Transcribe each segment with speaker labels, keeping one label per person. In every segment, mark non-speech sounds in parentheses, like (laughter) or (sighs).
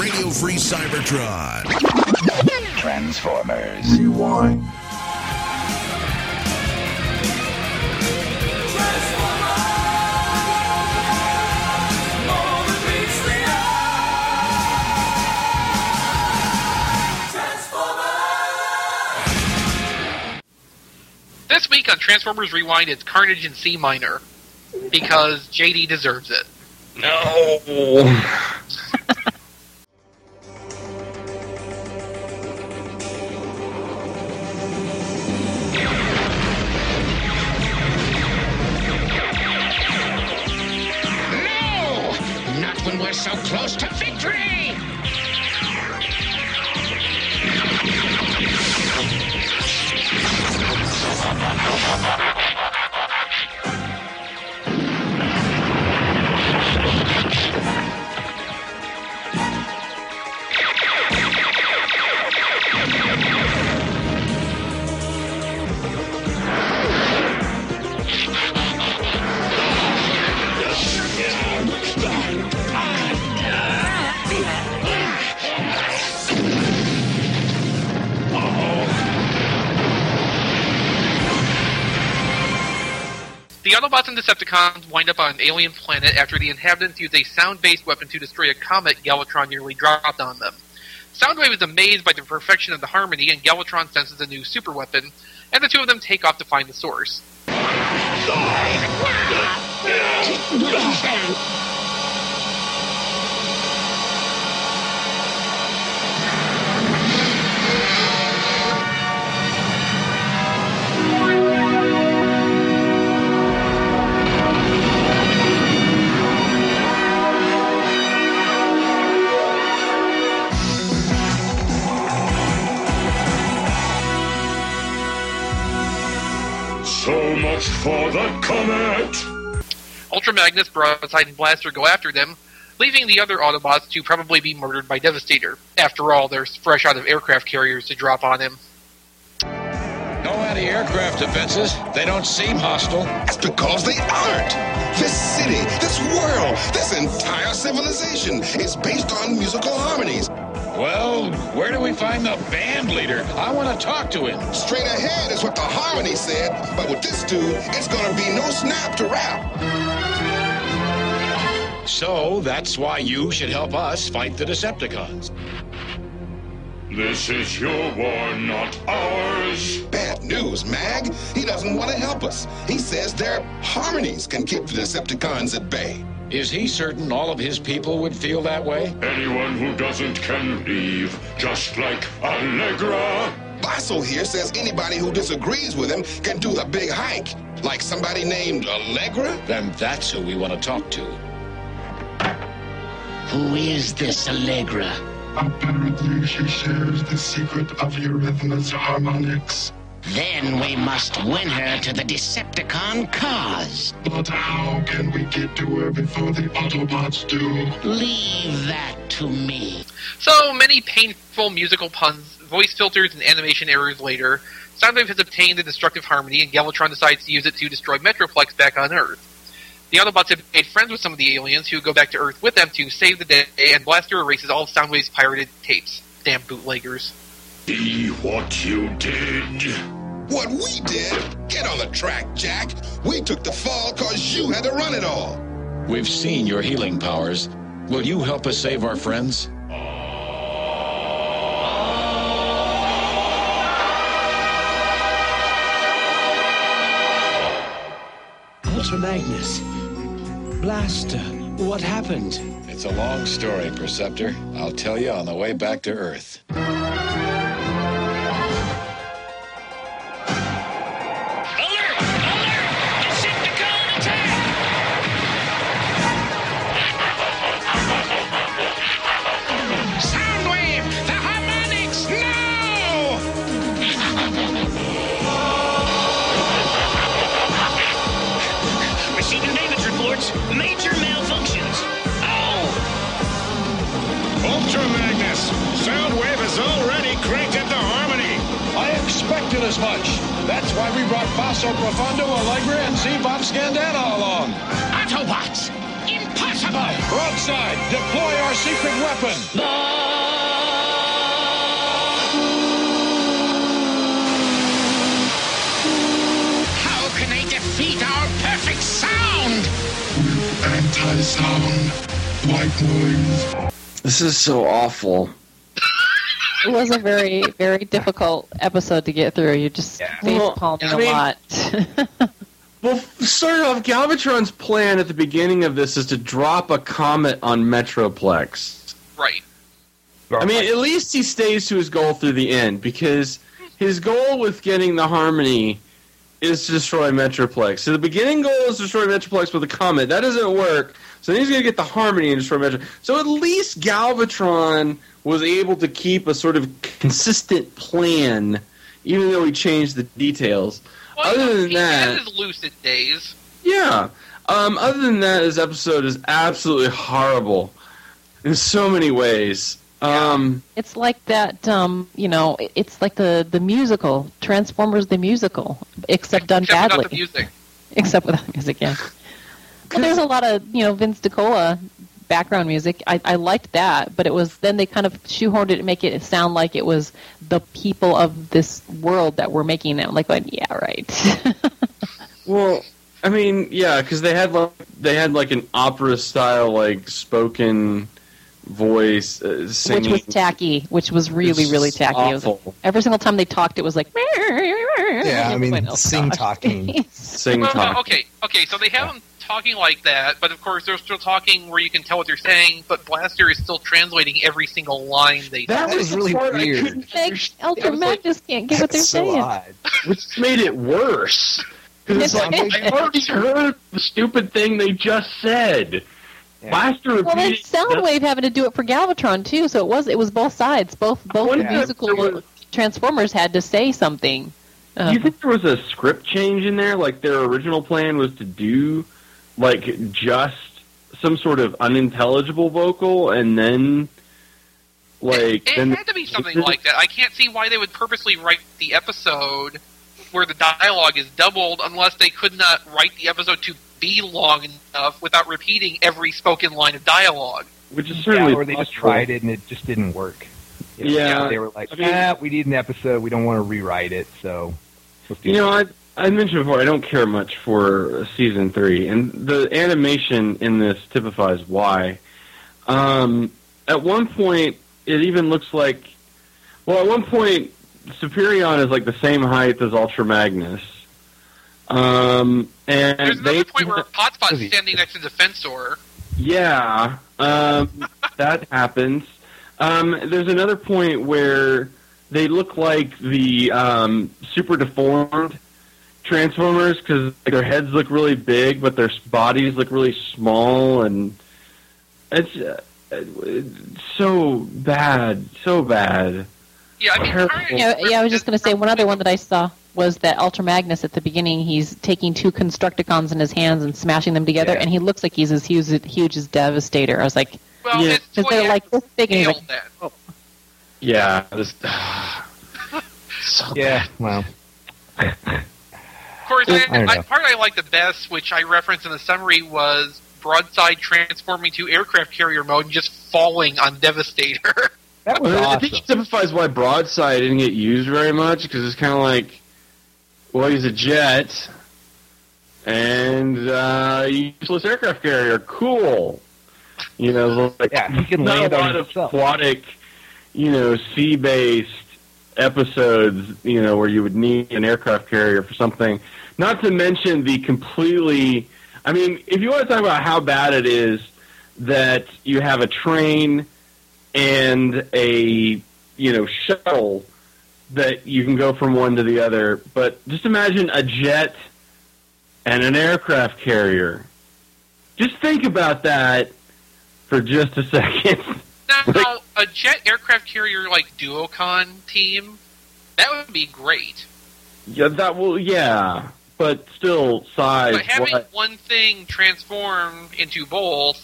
Speaker 1: Radio Free Cybertron.
Speaker 2: Transformers. Rewind.
Speaker 3: This week on Transformers Rewind, it's Carnage in C minor because JD deserves it.
Speaker 4: No. (laughs)
Speaker 5: close to victory!
Speaker 3: Autobots and Decepticons wind up on an alien planet after the inhabitants use a sound-based weapon to destroy a comet Galvatron nearly dropped on them. Soundwave is amazed by the perfection of the harmony, and Galvatron senses a new superweapon, and the two of them take off to find the source.
Speaker 6: So much for the comet!
Speaker 3: Ultra Magnus, Broadside, and Blaster go after them, leaving the other Autobots to probably be murdered by Devastator. After all, they're fresh out of aircraft carriers to drop on him.
Speaker 7: No anti-aircraft defenses. They don't seem hostile.
Speaker 8: That's because they aren't. This city, this world, this entire civilization is based on musical harmonies.
Speaker 7: Well, where do we find the band leader? I want to talk to him.
Speaker 8: Straight ahead is what the harmony said, but with this dude, it's gonna be no snap to rap.
Speaker 7: So that's why you should help us fight the Decepticons.
Speaker 6: This is your war, not ours.
Speaker 8: Bad news, Mag. He doesn't want to help us. He says their harmonies can keep the Decepticons at bay.
Speaker 7: Is he certain all of his people would feel that way?
Speaker 6: Anyone who doesn't can leave, just like Allegra.
Speaker 8: Basso here says anybody who disagrees with him can do the big hike. Like somebody named Allegra?
Speaker 7: Then that's who we want to talk to.
Speaker 5: Who is this Allegra?
Speaker 9: Apparently, she shares the secret of Eurythmus harmonics.
Speaker 5: Then we must win her to the Decepticon cause.
Speaker 9: But how can we get to her before the Autobots do?
Speaker 5: Leave that to me.
Speaker 3: So many painful musical puns, voice filters, and animation errors later, Soundwave has obtained the destructive harmony, and Galvatron decides to use it to destroy Metroplex back on Earth. The Autobots have made friends with some of the aliens who go back to Earth with them to save the day, and Blaster erases all of Soundwave's pirated tapes. Damn bootleggers.
Speaker 6: See what you did.
Speaker 8: What we did? Get on the track, Jack. We took the fall cause you had to run it all.
Speaker 7: We've seen your healing powers. Will you help us save our friends?
Speaker 10: Ultra Magnus. Blaster. Uh, what happened?
Speaker 7: It's a long story, Perceptor. I'll tell you on the way back to Earth. Brought Basso Profundo, Allegra, and Z-Bop Scandana along.
Speaker 5: Autobots! Impossible!
Speaker 7: Bravo! Broadside, deploy our secret weapon!
Speaker 5: How can they defeat our perfect sound?
Speaker 9: Anti-sound. White noise.
Speaker 2: This is so awful.
Speaker 11: It was a very, very difficult episode to get through. You just face
Speaker 2: Well,
Speaker 11: palming
Speaker 2: I
Speaker 11: a
Speaker 2: mean-
Speaker 11: lot. (laughs)
Speaker 2: Well, start off, Galvatron's plan at the beginning of this is to drop a comet on Metroplex.
Speaker 3: Right.
Speaker 2: I mean, at least he stays to his goal through the end because his goal with getting the Harmony is to destroy Metroplex. So the beginning goal is to destroy Metroplex with a comet. That doesn't work. So then he's going to get the Harmony and destroy Metro. So at least Galvatron was able to keep a sort of consistent plan, even though he changed the details.
Speaker 3: Well,
Speaker 2: Other than that,
Speaker 3: had his lucid days.
Speaker 2: yeah. Um, other than that, this episode is absolutely horrible in so many ways. Um,
Speaker 11: it's like that, um, you know, it's like the, the musical, Transformers the musical, except done
Speaker 3: Except
Speaker 11: badly. (laughs)
Speaker 3: without the music.
Speaker 11: except without music, yeah. Well, there's a lot of you know Vince DiCola background music. I, I liked that, but it was then they kind of shoehorned it to make it sound like it was the people of this world that were making it. Like, going, yeah, right. (laughs)
Speaker 2: well, I mean, yeah, because they had like they had like an opera style like spoken voice uh,
Speaker 11: which was tacky, which was really,
Speaker 2: It's
Speaker 11: really tacky. It was every single time they talked, it was like.
Speaker 12: Yeah, I mean, (laughs)
Speaker 11: Went,
Speaker 12: sing talking. (laughs)
Speaker 2: Sing
Speaker 3: well, okay, okay. So they have them talking like that, but of course they're still talking where you can tell what they're saying. But Blaster is still translating every single line they.
Speaker 2: That
Speaker 3: say.
Speaker 2: was really weird.
Speaker 11: I couldn't Like, Ultra Magnus can't get what they're
Speaker 12: so
Speaker 11: saying.
Speaker 12: odd.
Speaker 2: Which made it worse. Because it's like (laughs) I've already heard the stupid thing they just said. Blaster
Speaker 11: Well, then
Speaker 2: repeating.
Speaker 11: Soundwave having to do it for Galvatron too, so it was it was both sides. Both both the musical
Speaker 2: there was-
Speaker 11: Transformers had to say something.
Speaker 2: Do you uh-huh. think there was a script change in there? Like their original plan was to do like just some sort of unintelligible vocal, and then like
Speaker 3: It
Speaker 2: then
Speaker 3: had to be something like that. I can't see why they would purposely write the episode where the dialogue is doubled unless they could not write the episode to be long enough without repeating every spoken line of dialogue.
Speaker 2: which is
Speaker 12: Yeah,
Speaker 2: certainly
Speaker 12: or they just tried it and it just didn't work. You know,
Speaker 2: Yeah.
Speaker 12: they were like,
Speaker 2: I mean-
Speaker 12: ah, we need an episode. We don't want to rewrite it, so let's do
Speaker 2: You know,
Speaker 12: it.
Speaker 2: I I mentioned before I don't care much for season three, and the animation in this typifies why. Um, at one point, it even looks like, well, at one point, Superion is like the same height as Ultra Magnus. Um, and
Speaker 3: There's
Speaker 2: they
Speaker 3: another point where (laughs) Hot Spot's standing next to Defensor.
Speaker 2: yeah, um, (laughs) that happens. Um, there's another point where they look like the um, super deformed Transformers because their heads look really big, but their bodies look really small, and it's, uh, it's so bad, so bad.
Speaker 3: Yeah, I mean,
Speaker 2: Terrible.
Speaker 11: yeah, yeah, I was just going to say one other one that I saw was that Ultra Magnus at the beginning. He's taking two Constructicons in his hands and smashing them together, and he looks like he's as huge, huge as Devastator. I was like,
Speaker 3: Well,
Speaker 2: Yeah.
Speaker 11: because they're like this big, and he's like,
Speaker 3: that.
Speaker 11: oh.
Speaker 2: Yeah, this, so (sighs) (laughs)
Speaker 12: yeah, well, (laughs)
Speaker 3: Of course,
Speaker 12: I
Speaker 3: I, I,
Speaker 12: know.
Speaker 3: part I like the best, which I referenced in the summary, was broadside transforming to aircraft carrier mode and just falling on Devastator. (laughs)
Speaker 12: that was
Speaker 2: Well, I
Speaker 12: awesome.
Speaker 2: think it simplifies why Broadside didn't get used very much because it's kind of like, well, he's a jet and uh, useless aircraft carrier. Cool. You know, like
Speaker 12: Yeah, he can
Speaker 2: not
Speaker 12: land
Speaker 2: a
Speaker 12: on
Speaker 2: lot of
Speaker 12: himself.
Speaker 2: aquatic, you know, sea-based episodes. You know, where you would need an aircraft carrier for something. Not to mention the completely. I mean, if you want to talk about how bad it is that you have a train and a you know shuttle that you can go from one to the other. But just imagine a jet and an aircraft carrier. Just think about that for just a second.
Speaker 3: Now, (laughs) a jet aircraft carrier like Duocon team, that would be great.
Speaker 2: yeah, that will. Yeah, but still, size.
Speaker 3: But having
Speaker 2: what?
Speaker 3: one thing transform into both,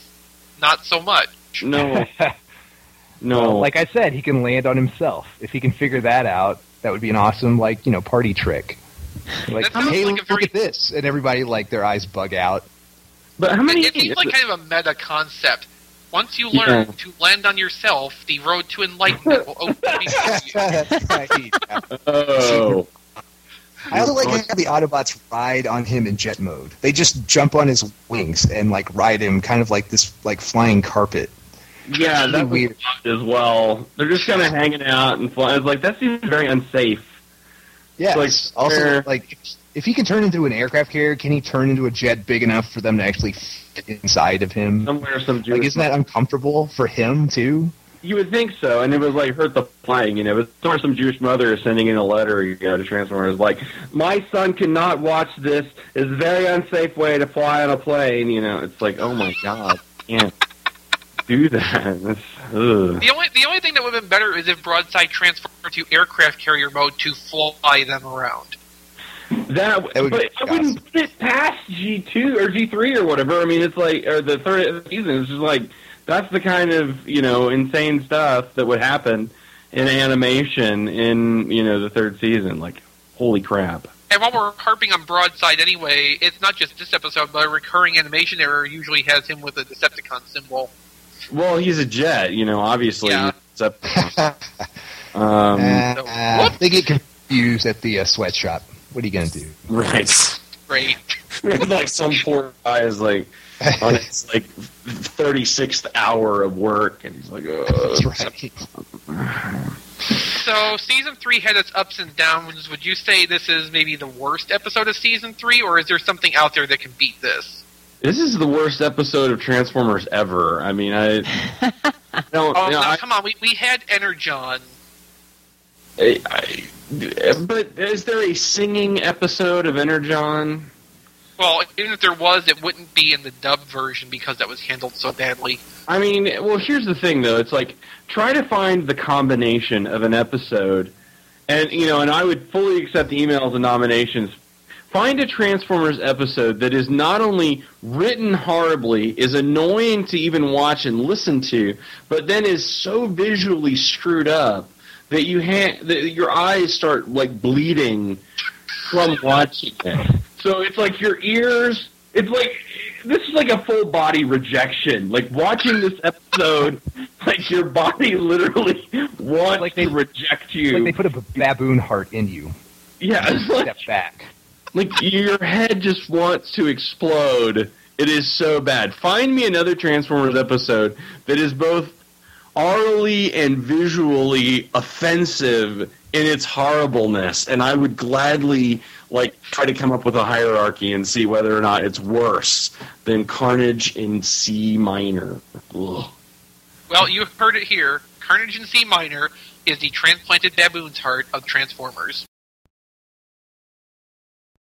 Speaker 3: not so much.
Speaker 2: No, (laughs) no.
Speaker 12: Well, like I said, he can land on himself. If he can figure that out, that would be an awesome, like you know, party trick. Like,
Speaker 3: That sounds
Speaker 12: hey,
Speaker 3: like a
Speaker 12: look
Speaker 3: very-
Speaker 12: at this, and everybody like their eyes bug out.
Speaker 2: But how many?
Speaker 3: It, it seems like kind of a meta concept. Once you
Speaker 2: Yeah.
Speaker 3: learn to land on yourself, the road to enlightenment will open before (laughs) you. (laughs)
Speaker 2: Oh.
Speaker 13: I also like how the Autobots ride on him in jet mode. They just jump on his wings and like ride him, kind of like this like flying carpet.
Speaker 2: Yeah,
Speaker 13: It's
Speaker 2: that's
Speaker 13: really
Speaker 2: weird as well. They're just kind of hanging out and flying. It's like that seems very unsafe.
Speaker 13: Yeah.
Speaker 2: Like,
Speaker 13: also,
Speaker 2: they're-
Speaker 13: like if, he can turn into an aircraft carrier, can he turn into a jet big enough for them to actually fit inside of him?
Speaker 2: Somewhere, some
Speaker 13: Like, isn't that uncomfortable for him too?
Speaker 2: You would think so, and it was like hurt the flying, you know. But somewhere some Jewish mother sending in a letter, you know, to Transformers, like, my son cannot watch this. It's a very unsafe way to fly on a plane. You know, it's like, oh my god, can't do that. That's.
Speaker 3: The only the only thing that would have been better is if Broadside transferred to aircraft carrier mode to fly them around.
Speaker 2: That,
Speaker 13: That would
Speaker 2: but
Speaker 13: be
Speaker 2: I wouldn't put it past G two or G three or whatever. I mean, it's like, or the third season. It's just like that's the kind of you know insane stuff that would happen in animation in you know the third season. Like, holy crap!
Speaker 3: And while we're harping on Broadside anyway, it's not just this episode, but a recurring animation error usually has him with a Decepticon symbol.
Speaker 2: Well, he's a jet, you know. Obviously,
Speaker 3: Yeah.
Speaker 2: except, (laughs) um,
Speaker 13: Uh, they get confused at the uh, sweatshop. What are you gonna do?
Speaker 2: right.
Speaker 3: Great. (laughs)
Speaker 2: like some poor guy is like on his like thirty sixth hour of work, and he's like, (laughs)
Speaker 13: That's right.
Speaker 3: So season three had its ups and downs. Would you say this is maybe the worst episode of season three, or is there something out there that can beat this?
Speaker 2: This is the worst episode of Transformers ever. I mean, I (laughs) don't.
Speaker 3: Oh,
Speaker 2: you know,
Speaker 3: now,
Speaker 2: I-
Speaker 3: come on, we we had Energon.
Speaker 2: I, I- but is there a singing episode of Energon?
Speaker 3: Well, even if there was, it wouldn't be in the dub version because that was handled so badly.
Speaker 2: I mean, well, here's the thing, though. It's like try to find the combination of an episode, and you know, and I would fully accept the emails and nominations. Find a Transformers episode that is not only written horribly, is annoying to even watch and listen to, but then is so visually screwed up that you ha- that your eyes start like bleeding from watching it. So it's like your ears. It's like this is like a full body rejection. Like watching this episode, (laughs) like your body literally wants to reject you.
Speaker 12: Like they put a baboon heart in you.
Speaker 2: yeah, it's like,
Speaker 12: Step back.
Speaker 2: Like your head just wants to explode. It is so bad. Find me another Transformers episode that is both orally and visually offensive in its horribleness, and I would gladly like try to come up with a hierarchy and see whether or not it's worse than Carnage in C minor. Ugh.
Speaker 3: Well, you've heard it here. Carnage in C minor is the transplanted baboon's heart of Transformers.